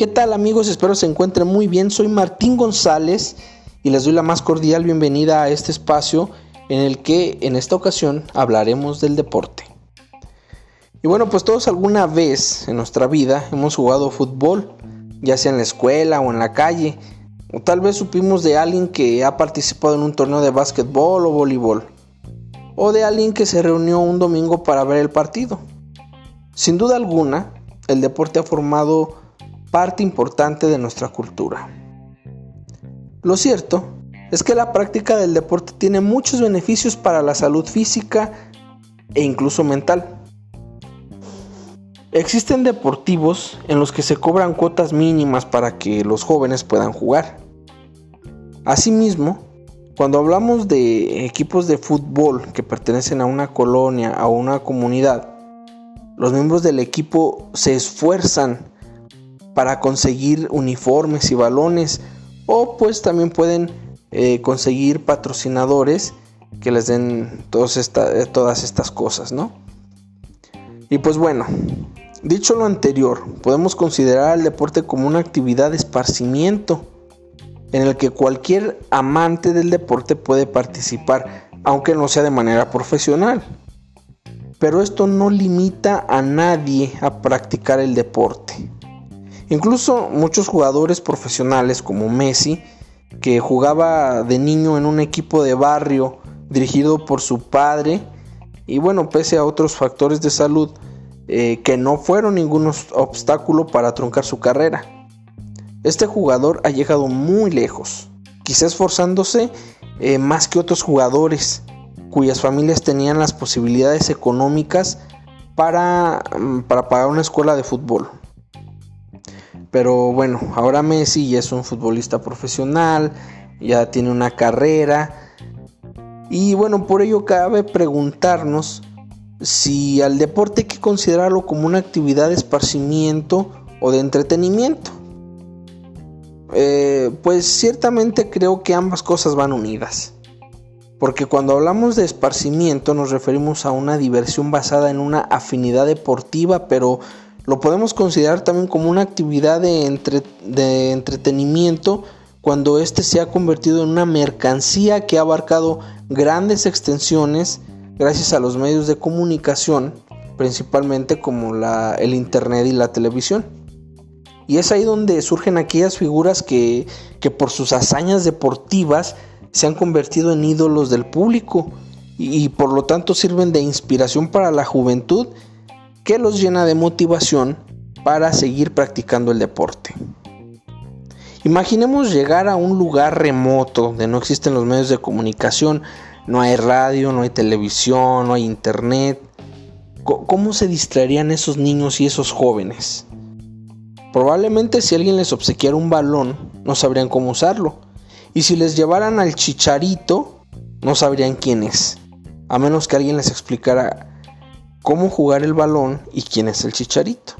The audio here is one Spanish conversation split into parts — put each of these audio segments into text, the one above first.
¿Qué tal amigos? Espero se encuentren muy bien. Soy Martín González y les doy la más cordial bienvenida a este espacio en el que en esta ocasión hablaremos del deporte. Y bueno, pues todos alguna vez en nuestra vida hemos jugado fútbol, ya sea en la escuela o en la calle, o tal vez supimos de alguien que ha participado en un torneo de básquetbol o voleibol, o de alguien que se reunió un domingo para ver el partido. Sin duda alguna, el deporte ha formado parte importante de nuestra cultura. Lo cierto es que la práctica del deporte tiene muchos beneficios para la salud física e incluso mental. Existen deportivos en los que se cobran cuotas mínimas para que los jóvenes puedan jugar. Asimismo, cuando hablamos de equipos de fútbol que pertenecen a una colonia o una comunidad, los miembros del equipo se esfuerzan para conseguir uniformes y balones o pues también pueden eh, conseguir patrocinadores que les den eh, todas estas cosas, ¿no? Y pues bueno, dicho lo anterior, podemos considerar el deporte como una actividad de esparcimiento en el que cualquier amante del deporte puede participar, aunque no sea de manera profesional. Pero esto no limita a nadie a practicar el deporte. Incluso muchos jugadores profesionales como Messi, que jugaba de niño en un equipo de barrio dirigido por su padre, y bueno, pese a otros factores de salud eh, que no fueron ningún obstáculo para truncar su carrera. Este jugador ha llegado muy lejos, quizás esforzándose eh, más que otros jugadores cuyas familias tenían las posibilidades económicas para, mm, para pagar una escuela de fútbol. Pero bueno, ahora Messi ya es un futbolista profesional, ya tiene una carrera. Y bueno, por ello cabe preguntarnos si al deporte hay que considerarlo como una actividad de esparcimiento o de entretenimiento. Eh, pues ciertamente creo que ambas cosas van unidas. Porque cuando hablamos de esparcimiento nos referimos a una diversión basada en una afinidad deportiva, pero lo podemos considerar también como una actividad de, entretenimiento cuando éste se ha convertido en una mercancía que ha abarcado grandes extensiones gracias a los medios de comunicación, principalmente como el Internet y la televisión. Y es ahí donde surgen aquellas figuras que, por sus hazañas deportivas se han convertido en ídolos del público y por lo tanto sirven de inspiración para la juventud que los llena de motivación para seguir practicando el deporte. Imaginemos llegar a un lugar remoto donde no existen los medios de comunicación, no hay radio, no hay televisión, no hay internet. ¿Cómo se distraerían esos niños y esos jóvenes? Probablemente si alguien les obsequiara un balón, no sabrían cómo usarlo. Y si les llevaran al chicharito, no sabrían quién es. A menos que alguien les explicara cómo jugar el balón y quién es el chicharito,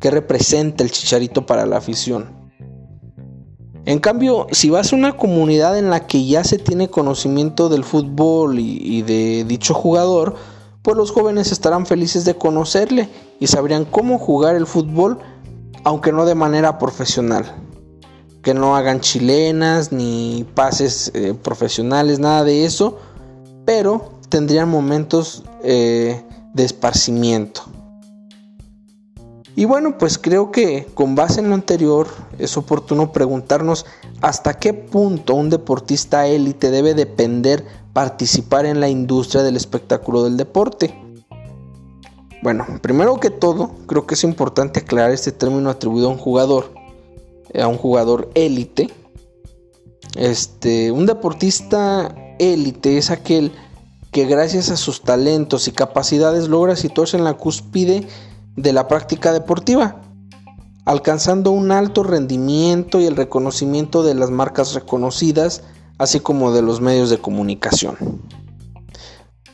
qué representa el chicharito para la afición. En cambio, si vas a una comunidad en la que ya se tiene conocimiento del fútbol y, de dicho jugador, pues los jóvenes estarán felices de conocerle y sabrían cómo jugar el fútbol, aunque no de manera profesional. Que no hagan chilenas ni pases eh, profesionales, nada de eso, pero tendrían momentos eh, de esparcimiento. Y bueno, pues creo que con base en lo anterior es oportuno preguntarnos hasta qué punto un deportista élite debe depender participar en la industria del espectáculo del deporte. Bueno, primero que todo, creo que es importante aclarar este término atribuido a un jugador, eh, a un jugador élite. Este, un deportista élite es aquel que gracias a sus talentos y capacidades logra situarse en la cúspide de la práctica deportiva, alcanzando un alto rendimiento y el reconocimiento de las marcas reconocidas, así como de los medios de comunicación.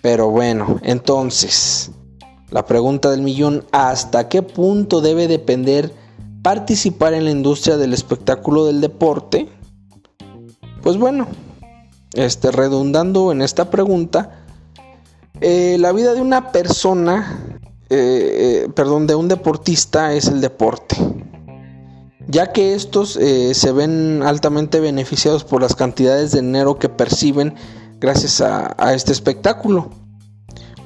Pero bueno, entonces, la pregunta del millón, ¿hasta qué punto debe depender participar en la industria del espectáculo del deporte? Pues bueno, este, redundando en esta pregunta, eh, la vida de una persona, eh, eh, perdón, de un deportista es el deporte. ya que estos se ven altamente beneficiados por las cantidades de dinero que perciben gracias a, este espectáculo.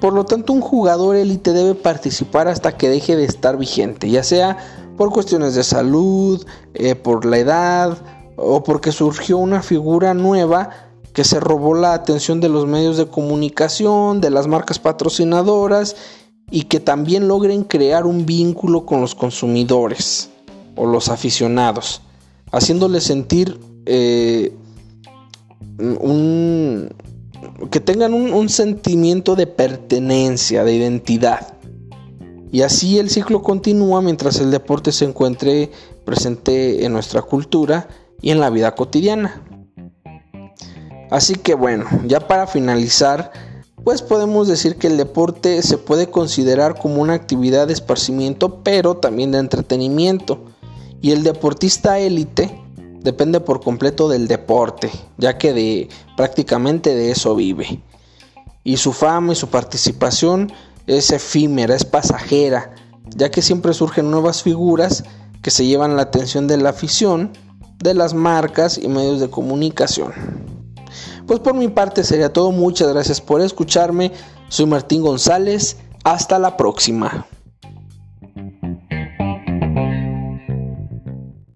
Por lo tanto, un jugador élite debe participar hasta que deje de estar vigente, ya sea por cuestiones de salud, por la edad o porque surgió una figura nueva que se robó la atención de los medios de comunicación, de las marcas patrocinadoras y que también logren crear un vínculo con los consumidores o los aficionados, haciéndoles sentir eh, un, que tengan un, sentimiento de pertenencia, de identidad. Y así el ciclo continúa mientras el deporte se encuentre presente en nuestra cultura y en la vida cotidiana. Así que bueno, ya para finalizar, pues podemos decir que el deporte se puede considerar como una actividad de esparcimiento, pero también de entretenimiento. Y el deportista élite depende por completo del deporte, ya que de prácticamente de eso vive. Y su fama y su participación es efímera, es pasajera, ya que siempre surgen nuevas figuras que se llevan la atención de la afición, de las marcas y medios de comunicación. Pues por mi parte sería todo, muchas gracias por escucharme, soy Martín González, hasta la próxima.